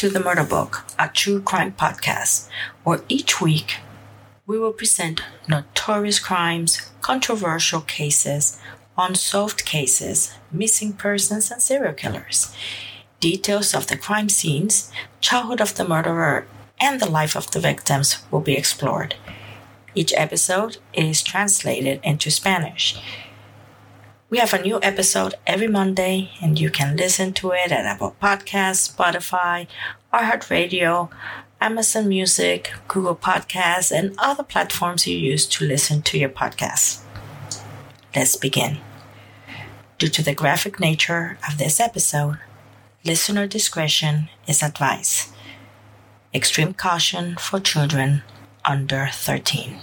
To the Murder Book, a true crime podcast, where each week we will present notorious crimes, controversial cases, unsolved cases, missing persons, and serial killers. Details of the crime scenes, childhood of the murderer, and the life of the victims will be explored. Each episode is translated into Spanish. We have a new episode every Monday, and you can listen to it at Apple Podcasts, Spotify, iHeartRadio, Amazon Music, Google Podcasts, and other platforms you use to listen to your podcasts. Let's begin. Due to the graphic nature of this episode, listener discretion is advised. Extreme caution for children under 13.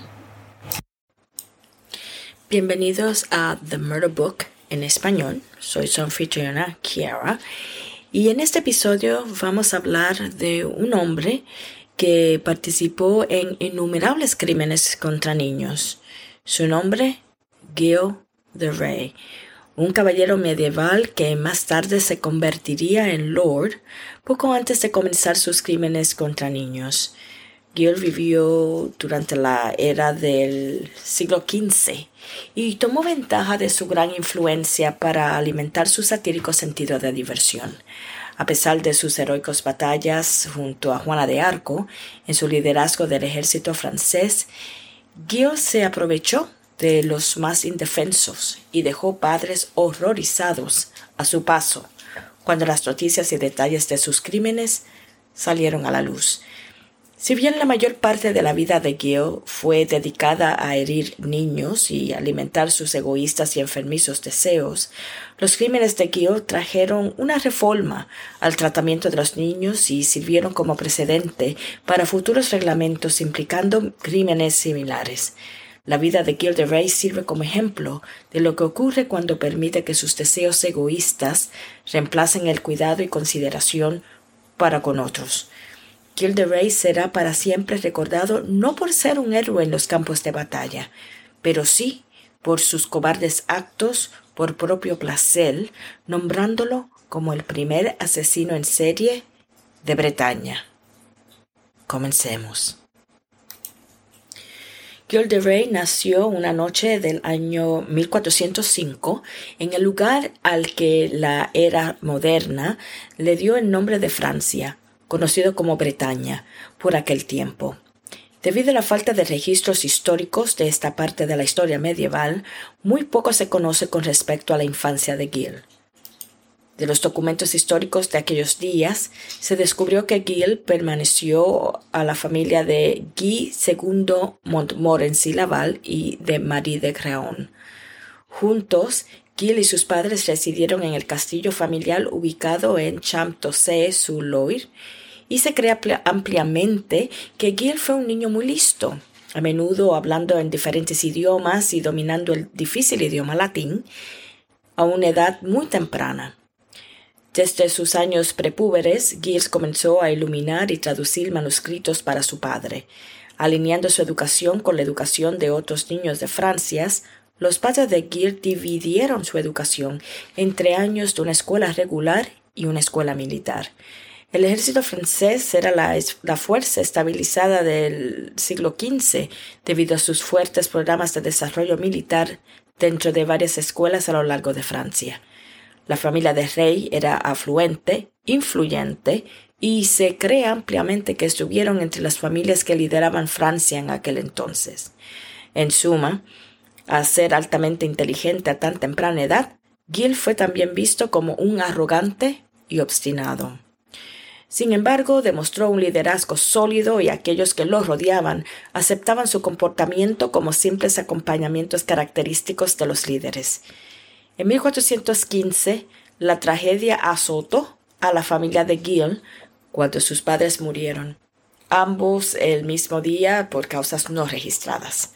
Bienvenidos a The Murder Book en español. Soy su anfitriona Kiara. Y en este episodio vamos a hablar de un hombre que participó en innumerables crímenes contra niños. Su nombre, Gil de Rey, un caballero medieval que más tarde se convertiría en Lord poco antes de comenzar sus crímenes contra niños. Gil vivió durante la era del siglo XV y tomó ventaja de su gran influencia para alimentar su satírico sentido de diversión. A pesar de sus heroicas batallas junto a Juana de Arco en su liderazgo del ejército francés, Gil se aprovechó de los más indefensos y dejó padres horrorizados a su paso cuando las noticias y detalles de sus crímenes salieron a la luz. Si bien la mayor parte de la vida de Gil fue dedicada a herir niños y alimentar sus egoístas y enfermizos deseos, los crímenes de Gil trajeron una reforma al tratamiento de los niños y sirvieron como precedente para futuros reglamentos implicando crímenes similares. La vida de Gil de Rey sirve como ejemplo de lo que ocurre cuando permite que sus deseos egoístas reemplacen el cuidado y consideración para con otros. Gil de Rey será para siempre recordado no por ser un héroe en los campos de batalla, pero sí por sus cobardes actos por propio placer, nombrándolo como el primer asesino en serie de Bretaña. Comencemos. Gil de Rey nació una noche del año 1405 en el lugar al que la era moderna le dio el nombre de Francia, conocido como Bretaña, por aquel tiempo. Debido a la falta de registros históricos de esta parte de la historia medieval, muy poco se conoce con respecto a la infancia de Gil. De los documentos históricos de aquellos días, se descubrió que Gil permaneció a la familia de Guy II Montmorency Laval y de Marie de Creon. Juntos, Gil y sus padres residieron en el castillo familiar ubicado en Champtocé-sur-Loire y se cree ampliamente que Gil fue un niño muy listo, a menudo hablando en diferentes idiomas y dominando el difícil idioma latín a una edad muy temprana. Desde sus años prepúberes, Gil comenzó a iluminar y traducir manuscritos para su padre. Alineando su educación con la educación de otros niños de Francia, los padres de Gil dividieron su educación entre años de una escuela regular y una escuela militar. El ejército francés era la, fuerza estabilizada del siglo XV debido a sus fuertes programas de desarrollo militar dentro de varias escuelas a lo largo de Francia. La familia de Rey era afluente, influyente, y se cree ampliamente que estuvieron entre las familias que lideraban Francia en aquel entonces. En suma, a ser altamente inteligente a tan temprana edad, Gil fue también visto como un arrogante y obstinado. Sin embargo, demostró un liderazgo sólido y aquellos que lo rodeaban aceptaban su comportamiento como simples acompañamientos característicos de los líderes. En 1415, la tragedia azotó a la familia de Gil cuando sus padres murieron, ambos el mismo día por causas no registradas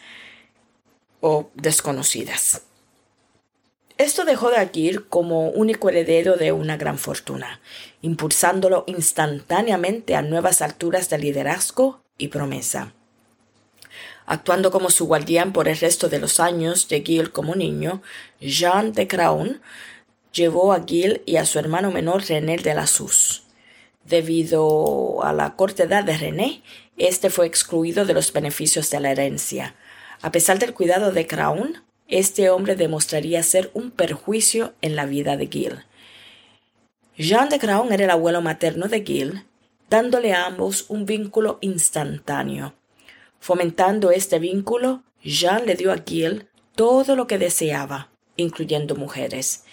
o desconocidas. Esto dejó de Gil como único heredero de una gran fortuna, impulsándolo instantáneamente a nuevas alturas de liderazgo y promesa. Actuando como su guardián por el resto de los años de Gil como niño, Jean de Craon llevó a Gil y a su hermano menor René de la Sus. Debido a la corta edad de René, este fue excluido de los beneficios de la herencia. A pesar del cuidado de Crown, este hombre demostraría ser un perjuicio en la vida de Gil. Jean de Crown era el abuelo materno de Gil, dándole a ambos un vínculo instantáneo. Fomentando este vínculo, Jean le dio a Gil todo lo que deseaba, incluyendo mujeres.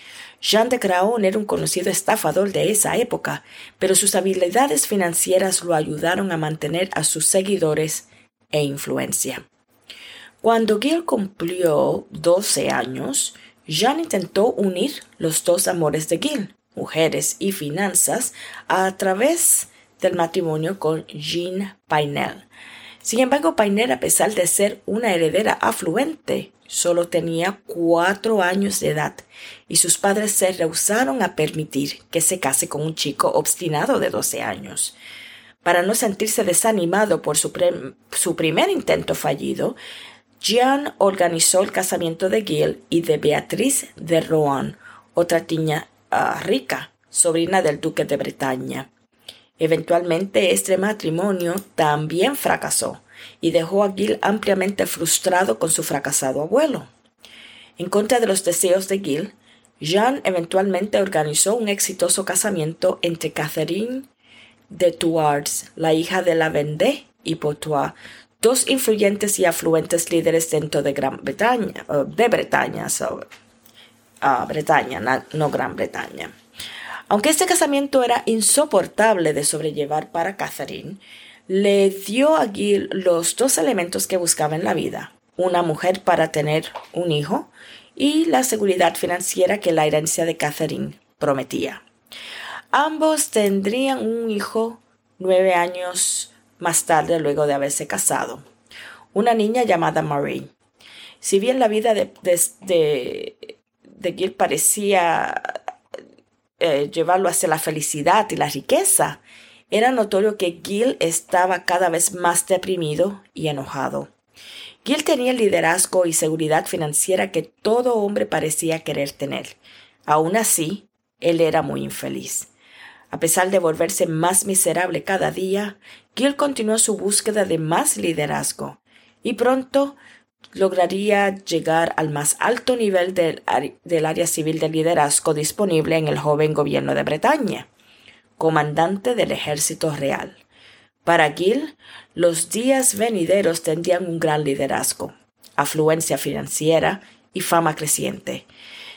Jean de Craon era un conocido estafador de esa época, pero sus habilidades financieras lo ayudaron a mantener a sus seguidores e influencia. Cuando Gil cumplió 12 años, Jean intentó unir los dos amores de Gil, mujeres y finanzas, a través del matrimonio con Jean Painel. Sin embargo, Painel, a pesar de ser una heredera afluente, solo tenía cuatro años de edad y sus padres se rehusaron a permitir que se case con un chico obstinado de 12 años. Para no sentirse desanimado por su, primer intento fallido, Jean organizó el casamiento de Gil y de Beatriz de Rohan, otra niña ah, rica, sobrina del duque de Bretaña. Eventualmente este matrimonio también fracasó y dejó a Gil ampliamente frustrado con su fracasado abuelo. En contra de los deseos de Gil, Jean eventualmente organizó un exitoso casamiento entre Catherine de Thouars, la hija de la Vendée, y Poitou, dos influyentes y afluentes líderes dentro de Gran Bretaña, de Bretaña, ah, Bretaña, no Gran Bretaña. Aunque este casamiento era insoportable de sobrellevar para Catherine, le dio a Gil los dos elementos que buscaba en la vida, una mujer para tener un hijo y la seguridad financiera que la herencia de Catherine prometía. Ambos tendrían un hijo nueve años más tarde luego de haberse casado, una niña llamada Marie. Si bien la vida de, de, Gil parecía eh, llevarlo hacia la felicidad y la riqueza, era notorio que Gil estaba cada vez más deprimido y enojado. Gil tenía el liderazgo y seguridad financiera que todo hombre parecía querer tener. Aún así, él era muy infeliz. A pesar de volverse más miserable cada día, Gil continuó su búsqueda de más liderazgo y pronto lograría llegar al más alto nivel del, del área civil de liderazgo disponible en el joven gobierno de Bretaña comandante del ejército real. Para Gil, los días venideros tendrían un gran liderazgo, afluencia financiera y fama creciente.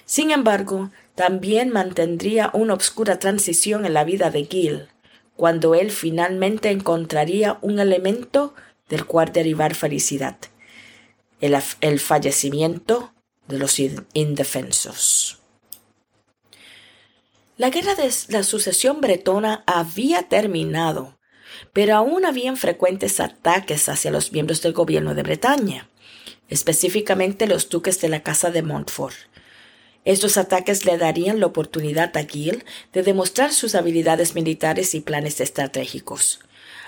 Sin embargo, también mantendría una obscura transición en la vida de Gil, cuando él finalmente encontraría un elemento del cual derivar felicidad, el, el fallecimiento de los indefensos. La guerra de la sucesión bretona había terminado, pero aún habían frecuentes ataques hacia los miembros del gobierno de Bretaña, específicamente los duques de la Casa de Montfort. Estos ataques le darían la oportunidad a Gil de demostrar sus habilidades militares y planes estratégicos.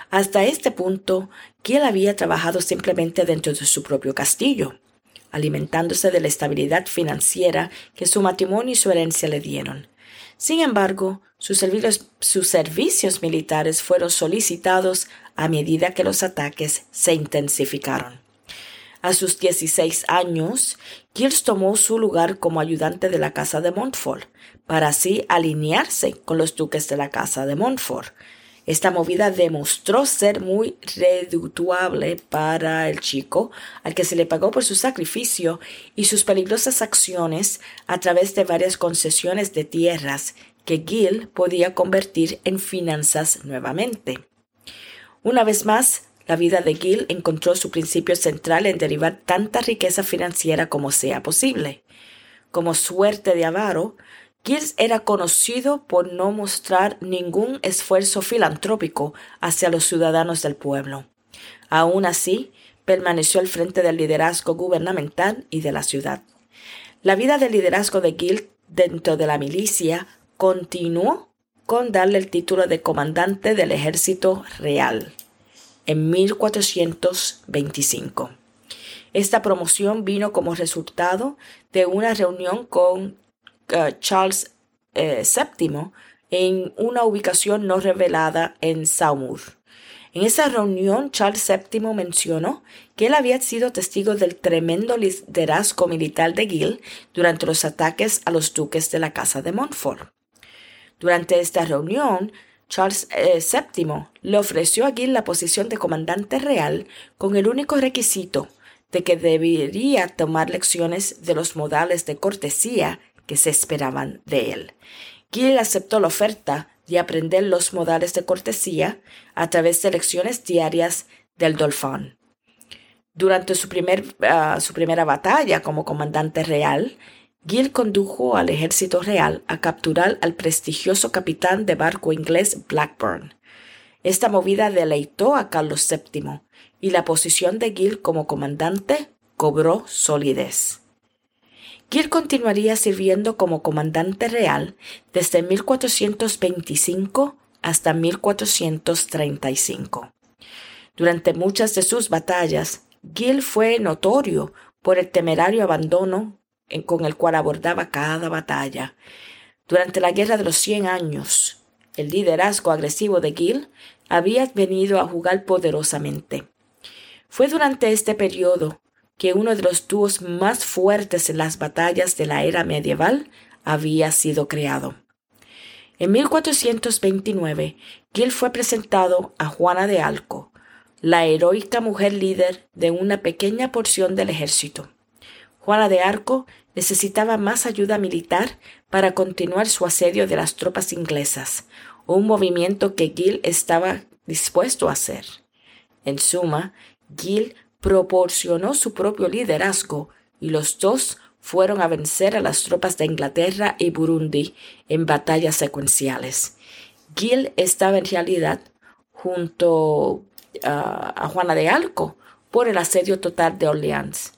Hasta este punto, Gil había trabajado simplemente dentro de su propio castillo, alimentándose de la estabilidad financiera que su matrimonio y su herencia le dieron. Sin embargo, sus servicios, militares fueron solicitados a medida que los ataques se intensificaron. A sus 16 años, Gilles tomó su lugar como ayudante de la Casa de Montfort, para así alinearse con los duques de la Casa de Montfort, esta movida demostró ser muy redituable para el chico, al que se le pagó por su sacrificio y sus peligrosas acciones a través de varias concesiones de tierras que Gil podía convertir en finanzas nuevamente. Una vez más, la vida de Gil encontró su principio central en derivar tanta riqueza financiera como sea posible. Como suerte de avaro, Giles era conocido por no mostrar ningún esfuerzo filantrópico hacia los ciudadanos del pueblo. Aún así, permaneció al frente del liderazgo gubernamental y de la ciudad. La vida del liderazgo de Gil dentro de la milicia continuó con darle el título de comandante del ejército real en 1425. Esta promoción vino como resultado de una reunión con Charles VII eh, en una ubicación no revelada en Saumur. En esa reunión, Charles VII mencionó que él había sido testigo del tremendo liderazgo militar de Gil durante los ataques a los duques de la Casa de Montfort. Durante esta reunión, Charles VII eh, le ofreció a Gil la posición de comandante real con el único requisito de que debería tomar lecciones de los modales de cortesía que se esperaban de él. Gil aceptó la oferta de aprender los modales de cortesía a través de lecciones diarias del Dolphán. Durante su, ah, su primera batalla como comandante real, Gil condujo al ejército real a capturar al prestigioso capitán de barco inglés Blackburn. Esta movida deleitó a Carlos VII y la posición de Gil como comandante cobró solidez. Gil continuaría sirviendo como comandante real desde 1425 hasta 1435. Durante muchas de sus batallas, Gil fue notorio por el temerario abandono con el cual abordaba cada batalla. Durante la Guerra de los Cien Años, el liderazgo agresivo de Gil había venido a jugar poderosamente. Fue durante este periodo que uno de los dúos más fuertes en las batallas de la era medieval había sido creado. En 1429, Gil fue presentado a Juana de Alco, la heroica mujer líder de una pequeña porción del ejército. Juana de Arco necesitaba más ayuda militar para continuar su asedio de las tropas inglesas, un movimiento que Gil estaba dispuesto a hacer. En suma, Gil proporcionó su propio liderazgo y los dos fueron a vencer a las tropas de Inglaterra y Burundi en batallas secuenciales. Gil estaba en realidad junto ah, a Juana de Alco por el asedio total de Orleans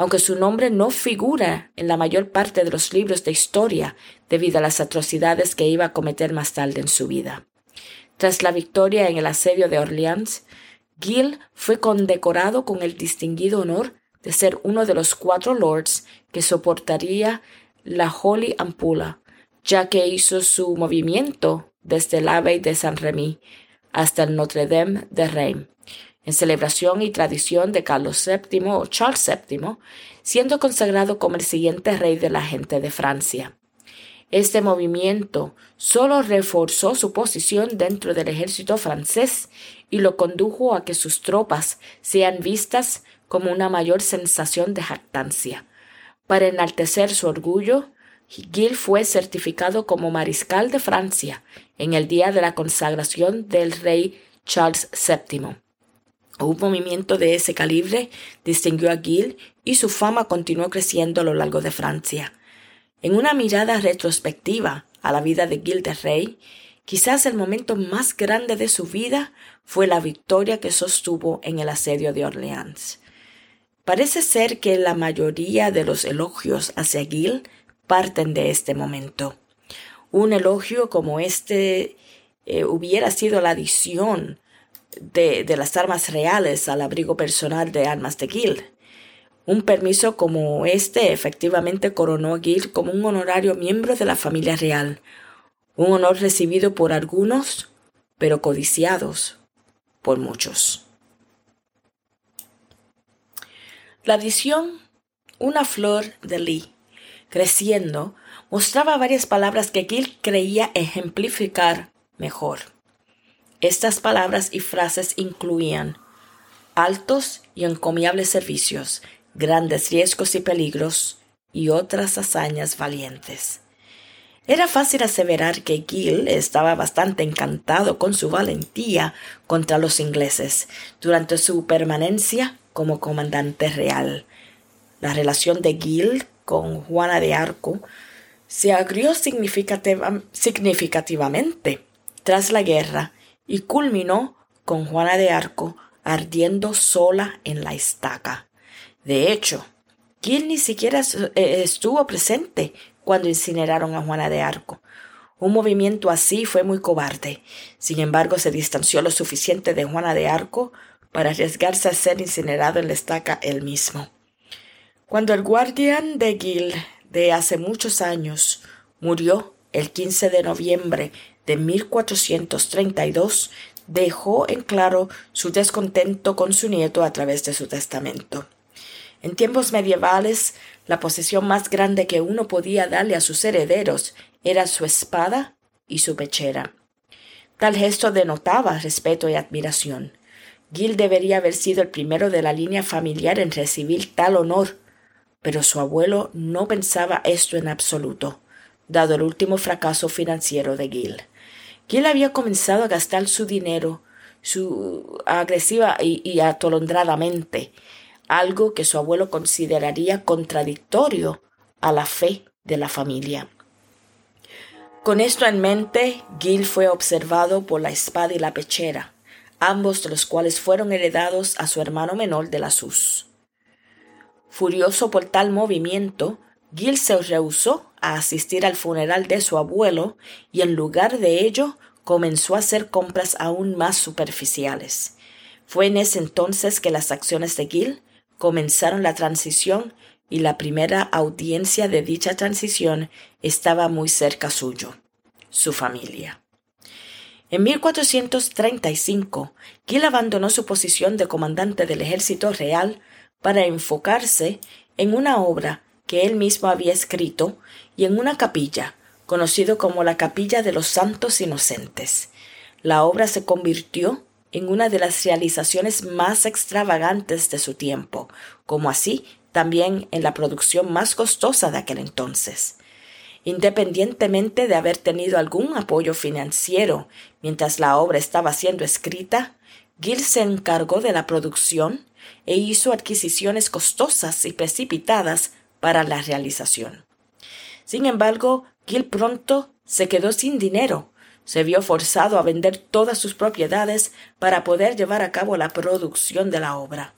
aunque su nombre no figura en la mayor parte de los libros de historia debido a las atrocidades que iba a cometer más tarde en su vida. Tras la victoria en el asedio de Orleans, Gil fue condecorado con el distinguido honor de ser uno de los cuatro lords que soportaría la Holy Ampula, ya que hizo su movimiento desde el Abbey de Saint-Rémy hasta el Notre Dame de Reims, en celebración y tradición de Carlos VII o Charles VII, siendo consagrado como el siguiente rey de la gente de Francia. Este movimiento solo reforzó su posición dentro del ejército francés y lo condujo a que sus tropas sean vistas como una mayor sensación de jactancia. Para enaltecer su orgullo, Gil fue certificado como mariscal de Francia en el día de la consagración del rey Charles VII. Un movimiento de ese calibre distinguió a Gil y su fama continuó creciendo a lo largo de Francia. En una mirada retrospectiva a la vida de Gil de Rey, quizás el momento más grande de su vida fue la victoria que sostuvo en el asedio de Orleans. Parece ser que la mayoría de los elogios hacia Gil parten de este momento. Un elogio como este eh, hubiera sido la adición de, las armas reales al abrigo personal de armas de Gil. Un permiso como este efectivamente coronó a Gil como un honorario miembro de la familia real, un honor recibido por algunos, pero codiciados por muchos. La edición Una flor de Lee, creciendo, mostraba varias palabras que Gil creía ejemplificar mejor. Estas palabras y frases incluían altos y encomiables servicios, grandes riesgos y peligros, y otras hazañas valientes. Era fácil aseverar que Gil estaba bastante encantado con su valentía contra los ingleses durante su permanencia como comandante real. La relación de Gil con Juana de Arco se agrió significativamente tras la guerra y culminó con Juana de Arco ardiendo sola en la estaca. De hecho, Gil ni siquiera eh, estuvo presente cuando incineraron a Juana de Arco. Un movimiento así fue muy cobarde. Sin embargo, se distanció lo suficiente de Juana de Arco para arriesgarse a ser incinerado en la estaca él mismo. Cuando el guardián de Gil de hace muchos años murió el 15 de noviembre de 1432, dejó en claro su descontento con su nieto a través de su testamento. En tiempos medievales, la posesión más grande que uno podía darle a sus herederos era su espada y su pechera. Tal gesto denotaba respeto y admiración. Gil debería haber sido el primero de la línea familiar en recibir tal honor, pero su abuelo no pensaba esto en absoluto, dado el último fracaso financiero de Gil. Gil había comenzado a gastar su dinero su agresiva y, y atolondradamente, algo que su abuelo consideraría contradictorio a la fe de la familia. Con esto en mente, Gil fue observado por la espada y la pechera, ambos de los cuales fueron heredados a su hermano menor de la SUS. Furioso por tal movimiento, Gil se rehusó a asistir al funeral de su abuelo y en lugar de ello comenzó a hacer compras aún más superficiales. Fue en ese entonces que las acciones de Gil comenzaron la transición y la primera audiencia de dicha transición estaba muy cerca suyo, su familia. En 1435, Gil abandonó su posición de comandante del ejército real para enfocarse en una obra que él mismo había escrito y en una capilla, conocido como la Capilla de los Santos Inocentes. La obra se convirtió en una de las realizaciones más extravagantes de su tiempo, como así también en la producción más costosa de aquel entonces. Independientemente de haber tenido algún apoyo financiero mientras la obra estaba siendo escrita, Gil se encargó de la producción e hizo adquisiciones costosas y precipitadas para la realización. Sin embargo, Gil pronto se quedó sin dinero. Se vio forzado a vender todas sus propiedades para poder llevar a cabo la producción de la obra.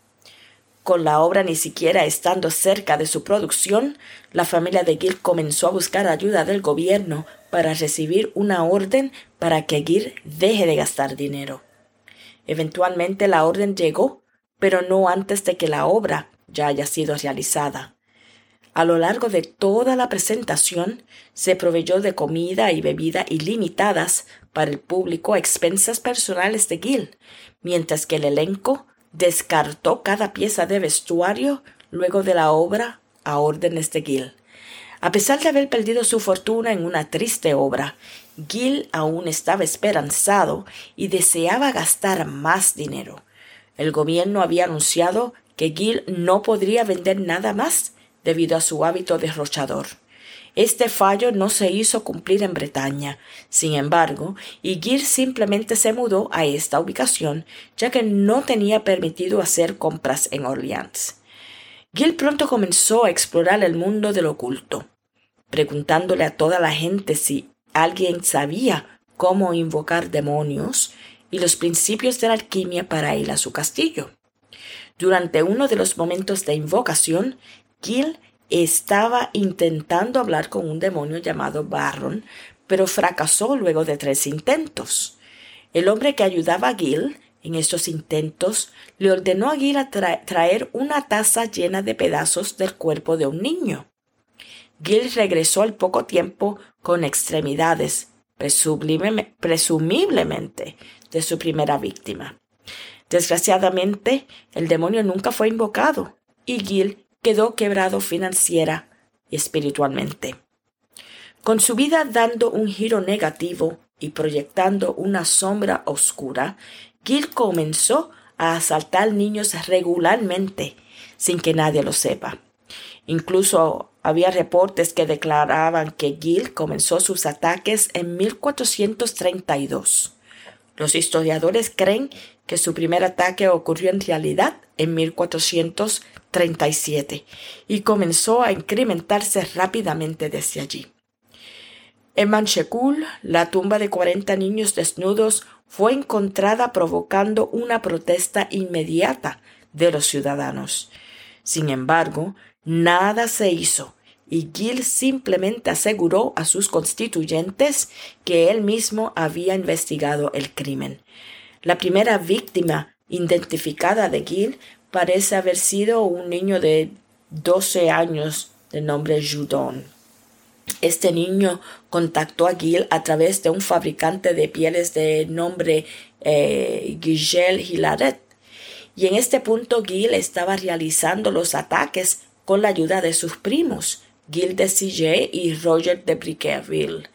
Con la obra ni siquiera estando cerca de su producción, la familia de Gil comenzó a buscar ayuda del gobierno para recibir una orden para que Gil deje de gastar dinero. Eventualmente la orden llegó, pero no antes de que la obra ya haya sido realizada. A lo largo de toda la presentación se proveyó de comida y bebida ilimitadas para el público a expensas personales de Gil, mientras que el elenco descartó cada pieza de vestuario luego de la obra a órdenes de Gil. A pesar de haber perdido su fortuna en una triste obra, Gil aún estaba esperanzado y deseaba gastar más dinero. El gobierno había anunciado que Gil no podría vender nada más debido a su hábito derrochador. Este fallo no se hizo cumplir en Bretaña. Sin embargo, Gil simplemente se mudó a esta ubicación, ya que no tenía permitido hacer compras en Orleans. Gil pronto comenzó a explorar el mundo del oculto, preguntándole a toda la gente si alguien sabía cómo invocar demonios y los principios de la alquimia para ir a su castillo. Durante uno de los momentos de invocación, Gil estaba intentando hablar con un demonio llamado Barron, pero fracasó luego de tres intentos. El hombre que ayudaba a Gil en estos intentos le ordenó a Gil traer una taza llena de pedazos del cuerpo de un niño. Gil regresó al poco tiempo con extremidades, presumiblemente de su primera víctima. Desgraciadamente, el demonio nunca fue invocado y Gil quedó quebrado financiera y espiritualmente. Con su vida dando un giro negativo y proyectando una sombra oscura, Gil comenzó a asaltar niños regularmente sin que nadie lo sepa. Incluso había reportes que declaraban que Gil comenzó sus ataques en 1432. Los historiadores creen que su primer ataque ocurrió en realidad en 1437 y comenzó a incrementarse rápidamente desde allí. En Manchekul, la tumba de cuarenta niños desnudos fue encontrada provocando una protesta inmediata de los ciudadanos. Sin embargo, nada se hizo y Gil simplemente aseguró a sus constituyentes que él mismo había investigado el crimen. La primera víctima identificada de Gil parece haber sido un niño de 12 años de nombre Judon. Este niño contactó a Gil a través de un fabricante de pieles de nombre eh, Gigel Hilaret. Y en este punto Gil estaba realizando los ataques con la ayuda de sus primos, Gil de Sillé y Roger de Briqueville.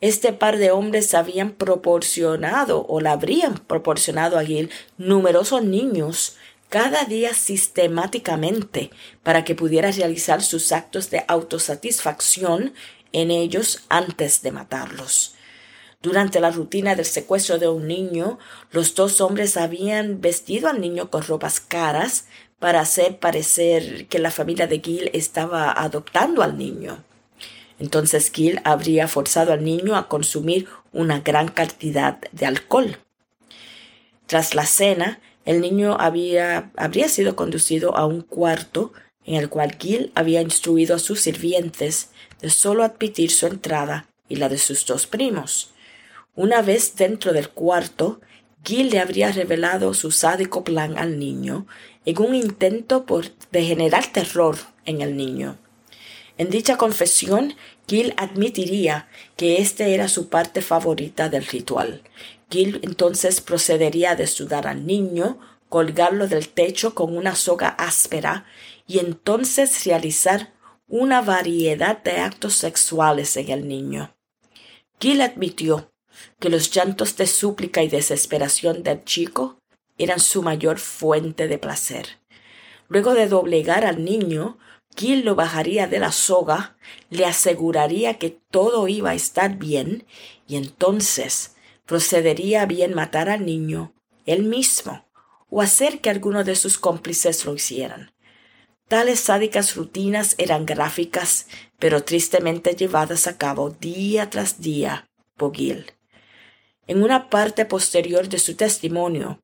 Este par de hombres habían proporcionado o le habrían proporcionado a Gil numerosos niños cada día sistemáticamente para que pudiera realizar sus actos de autosatisfacción en ellos antes de matarlos. Durante la rutina del secuestro de un niño, los dos hombres habían vestido al niño con ropas caras para hacer parecer que la familia de Gil estaba adoptando al niño. Entonces Gil habría forzado al niño a consumir una gran cantidad de alcohol. Tras la cena, el niño había, habría sido conducido a un cuarto en el cual Gil había instruido a sus sirvientes de solo admitir su entrada y la de sus dos primos. Una vez dentro del cuarto, Gil le habría revelado su sádico plan al niño en un intento por, de generar terror en el niño. En dicha confesión, Gil admitiría que este era su parte favorita del ritual. Gil entonces procedería a desnudar al niño, colgarlo del techo con una soga áspera y entonces realizar una variedad de actos sexuales en el niño. Gil admitió que los llantos de súplica y desesperación del chico eran su mayor fuente de placer. Luego de doblegar al niño, Gil lo bajaría de la soga, le aseguraría que todo iba a estar bien, y entonces procedería a bien matar al niño él mismo, o hacer que alguno de sus cómplices lo hicieran. Tales sádicas rutinas eran gráficas, pero tristemente llevadas a cabo día tras día por Gil. En una parte posterior de su testimonio,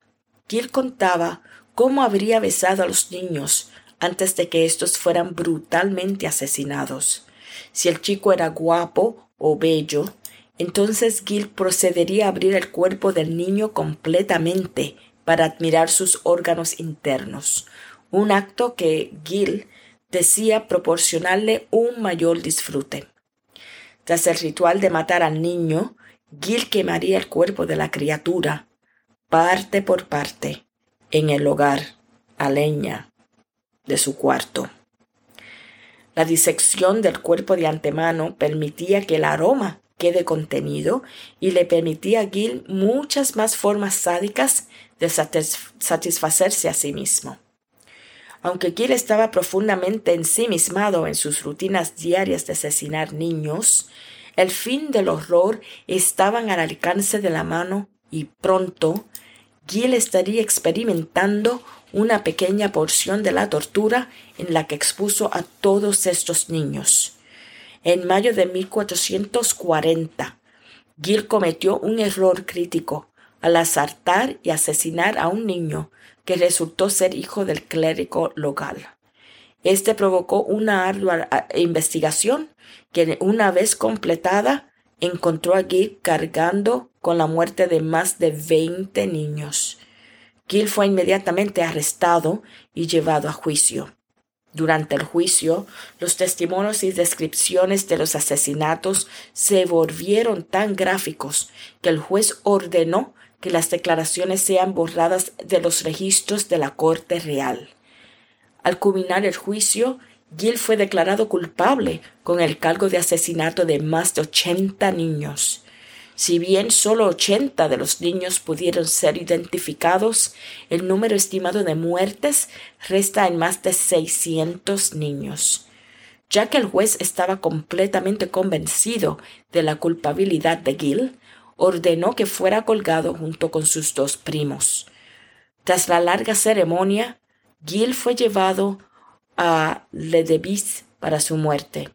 Gil contaba cómo habría besado a los niños antes de que éstos fueran brutalmente asesinados. Si el chico era guapo o bello, entonces Gil procedería a abrir el cuerpo del niño completamente para admirar sus órganos internos, un acto que Gil decía proporcionarle un mayor disfrute. Tras el ritual de matar al niño, Gil quemaría el cuerpo de la criatura, parte por parte, en el hogar, a leña, de su cuarto. La disección del cuerpo de antemano permitía que el aroma quede contenido y le permitía a Gil muchas más formas sádicas de satisfacerse a sí mismo. Aunque Gil estaba profundamente ensimismado en sus rutinas diarias de asesinar niños, el fin del horror estaba al alcance de la mano y pronto Gil estaría experimentando una pequeña porción de la tortura en la que expuso a todos estos niños. En mayo de 1440, Gil cometió un error crítico al asaltar y asesinar a un niño que resultó ser hijo del clérigo local. Este provocó una ardua investigación que una vez completada encontró a Gil cargando con la muerte de más de veinte niños. Gil fue inmediatamente arrestado y llevado a juicio. Durante el juicio, los testimonios y descripciones de los asesinatos se volvieron tan gráficos que el juez ordenó que las declaraciones sean borradas de los registros de la Corte Real. Al culminar el juicio, Gil fue declarado culpable con el cargo de asesinato de más de ochenta niños. Si bien solo ochenta de los niños pudieron ser identificados, el número estimado de muertes resta en más de seiscientos niños. Ya que el juez estaba completamente convencido de la culpabilidad de Gil, ordenó que fuera colgado junto con sus dos primos. Tras la larga ceremonia, Gil fue llevado a Ledebis para su muerte.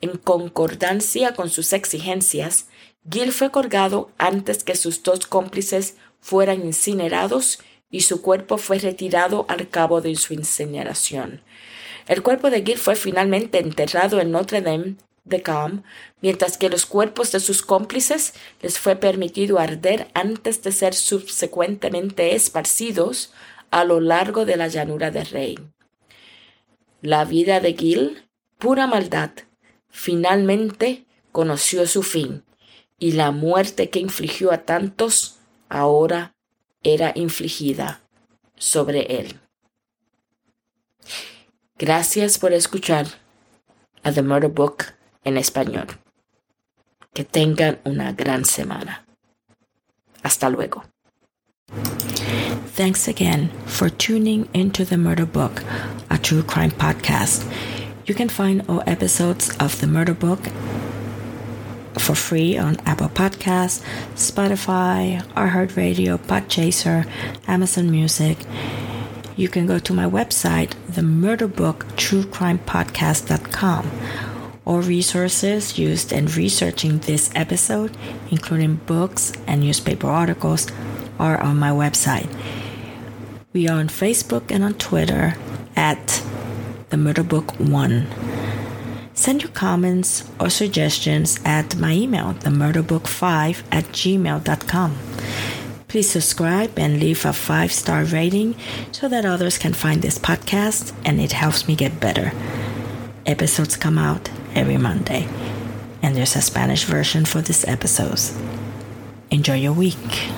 En concordancia con sus exigencias, Gil fue colgado antes que sus dos cómplices fueran incinerados y su cuerpo fue retirado al cabo de su incineración. El cuerpo de Gil fue finalmente enterrado en Notre Dame de Cam, mientras que los cuerpos de sus cómplices les fue permitido arder antes de ser subsecuentemente esparcidos a lo largo de la llanura de Rey. La vida de Gil, pura maldad, finalmente conoció su fin y la muerte que infligió a tantos ahora era infligida sobre él. Gracias por escuchar a The Murder Book en español. Que tengan una gran semana. Hasta luego. Thanks again for tuning into The Murder Book, a true crime podcast. You can find all episodes of The Murder Book for free on Apple Podcasts, Spotify, iHeartRadio, Podchaser, Amazon Music. You can go to my website, themurderbooktruecrimepodcast.com. All resources used in researching this episode, including books and newspaper articles, are on my website. We are on Facebook and on Twitter at the Murder Book One. Send your comments or suggestions at my email, themurderbook5 at gmail.com. Please subscribe and leave a five star rating so that others can find this podcast and it helps me get better. Episodes come out every Monday, and there's a Spanish version for these episodes. Enjoy your week.